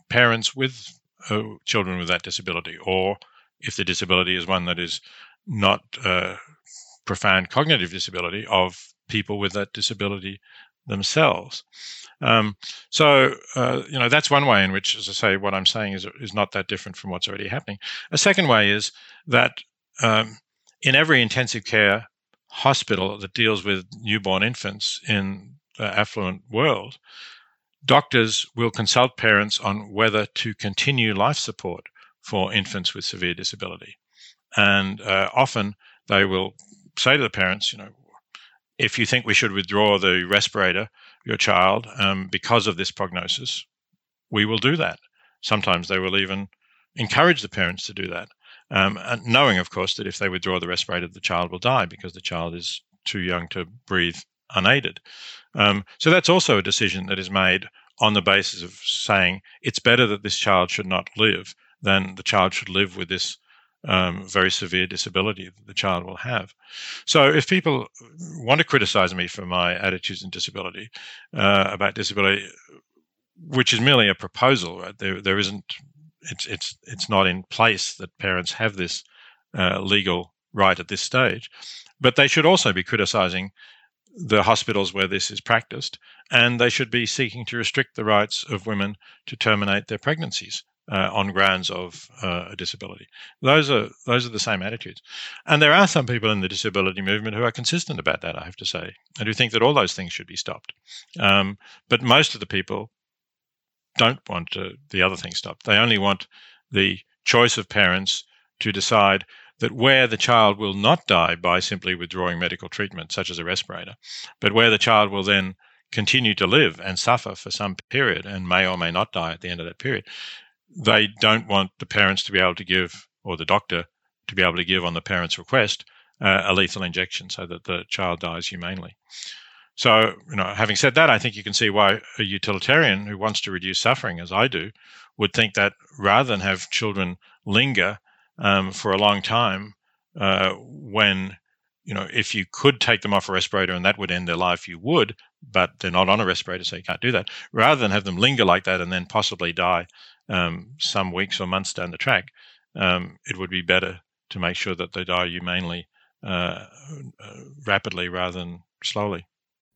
parents with uh, children with that disability, or if the disability is one that is not uh, profound cognitive disability, of people with that disability themselves. Um, so, uh, you know, that's one way in which, as I say, what I'm saying is, is not that different from what's already happening. A second way is that um, in every intensive care hospital that deals with newborn infants in the affluent world, doctors will consult parents on whether to continue life support for infants with severe disability. And uh, often they will say to the parents, you know, if you think we should withdraw the respirator, your child, um, because of this prognosis, we will do that. sometimes they will even encourage the parents to do that, um, knowing, of course, that if they withdraw the respirator, the child will die because the child is too young to breathe unaided. Um, so that's also a decision that is made on the basis of saying it's better that this child should not live than the child should live with this um, very severe disability that the child will have. So, if people want to criticize me for my attitudes and disability uh, about disability, which is merely a proposal, right? There, there isn't. It's it's it's not in place that parents have this uh, legal right at this stage, but they should also be criticizing the hospitals where this is practiced, and they should be seeking to restrict the rights of women to terminate their pregnancies uh, on grounds of uh, a disability. Those are those are the same attitudes, and there are some people in the disability movement who are consistent about that. I have to say, and who think that all those things should be stopped. Um, but most of the people don't want to, the other things stopped. They only want the choice of parents to decide that where the child will not die by simply withdrawing medical treatment, such as a respirator, but where the child will then continue to live and suffer for some period and may or may not die at the end of that period, they don't want the parents to be able to give, or the doctor to be able to give on the parent's request, uh, a lethal injection so that the child dies humanely. So, you know, having said that, I think you can see why a utilitarian who wants to reduce suffering, as I do, would think that rather than have children linger um, for a long time, uh, when you know, if you could take them off a respirator and that would end their life, you would, but they're not on a respirator, so you can't do that. Rather than have them linger like that and then possibly die um, some weeks or months down the track, um, it would be better to make sure that they die humanely, uh, uh, rapidly rather than slowly.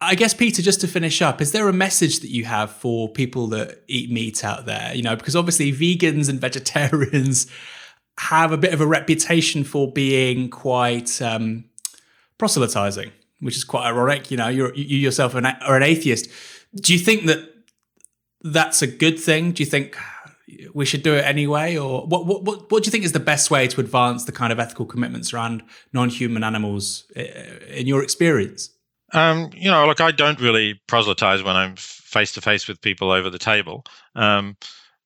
I guess, Peter, just to finish up, is there a message that you have for people that eat meat out there? You know, because obviously vegans and vegetarians have a bit of a reputation for being quite um, proselytizing, which is quite ironic. You know, you yourself are an atheist. Do you think that that's a good thing? Do you think we should do it anyway, or what? What? What, what do you think is the best way to advance the kind of ethical commitments around non-human animals in your experience? Um, you know, look, I don't really proselytize when I'm face to face with people over the table. Um,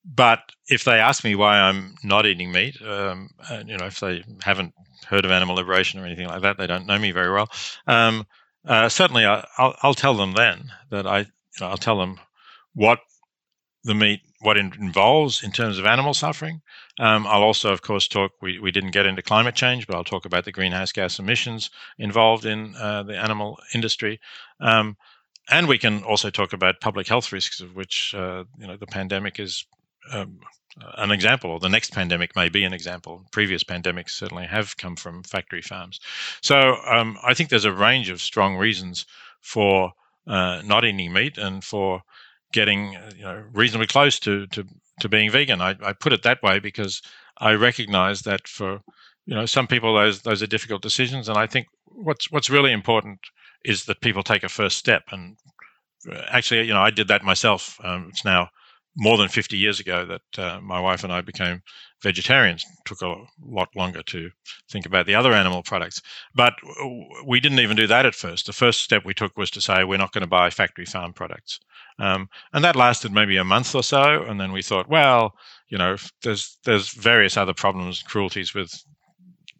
but if they ask me why I'm not eating meat, um, and, you know, if they haven't heard of animal liberation or anything like that, they don't know me very well. Um, uh, certainly, I, will I'll tell them then that I, you know, I'll tell them what the meat, what it involves in terms of animal suffering. Um, I'll also, of course, talk. We, we didn't get into climate change, but I'll talk about the greenhouse gas emissions involved in uh, the animal industry. Um, and we can also talk about public health risks, of which uh, you know the pandemic is um, an example, or the next pandemic may be an example. Previous pandemics certainly have come from factory farms. So um, I think there's a range of strong reasons for uh, not eating meat and for getting you know reasonably close to to, to being vegan. I, I put it that way because I recognize that for you know some people those those are difficult decisions, and I think what's what's really important is that people take a first step. And uh, actually, you know, I did that myself. Um, it's now more than 50 years ago that uh, my wife and I became vegetarians. Took a lot longer to think about the other animal products. But we didn't even do that at first. The first step we took was to say we're not going to buy factory farm products. Um, and that lasted maybe a month or so. And then we thought, well, you know, there's there's various other problems, and cruelties with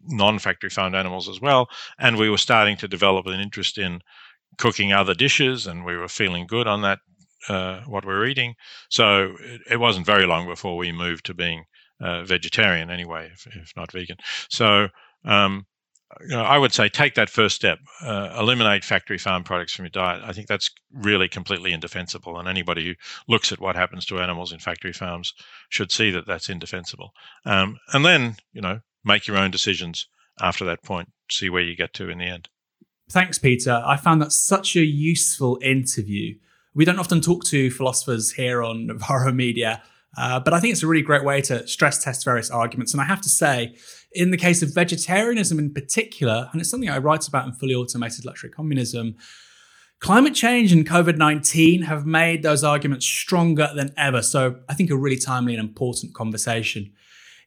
non-factory farmed animals as well. And we were starting to develop an interest in cooking other dishes, and we were feeling good on that uh, what we're eating. So it, it, wasn't very long before we moved to being uh, vegetarian anyway, if, if, not vegan. So um, you know, I would say take that first step, uh, eliminate factory farm products from your diet. I think that's really completely indefensible, and anybody who looks at what happens to animals in factory farms should see that that's indefensible. Um, and then, you know, make your own decisions after that point. See where you get to in the end. Thanks, Peter. I found that such a useful interview. We don't often talk to philosophers here on Novara Media, uh, but I think it's a really great way to stress test various arguments. And I have to say, in the case of vegetarianism in particular, and it's something I write about in Fully Automated Luxury Communism, climate change and COVID 19 have made those arguments stronger than ever. So I think a really timely and important conversation.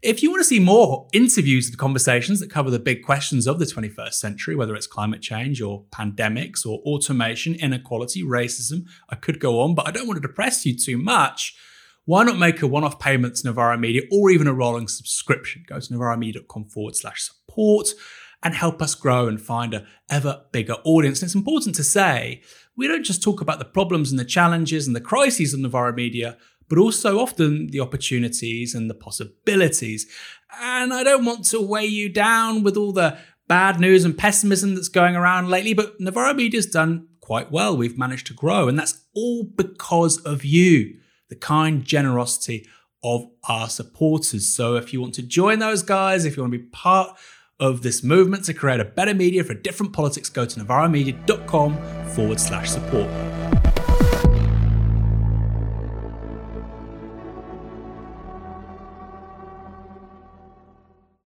If you want to see more interviews and conversations that cover the big questions of the 21st century, whether it's climate change or pandemics or automation, inequality, racism, I could go on, but I don't want to depress you too much. why not make a one-off payment to Novara Media or even a rolling subscription? Go to novaramedia.com forward slash support and help us grow and find a ever bigger audience. And it's important to say, we don't just talk about the problems and the challenges and the crises of Novara Media, but also often the opportunities and the possibilities. And I don't want to weigh you down with all the bad news and pessimism that's going around lately, but Novara Media's done quite well. We've managed to grow, and that's all because of you, the kind generosity of our supporters. So if you want to join those guys, if you want to be part of this movement to create a better media for different politics, go to novaramedia.com forward slash support.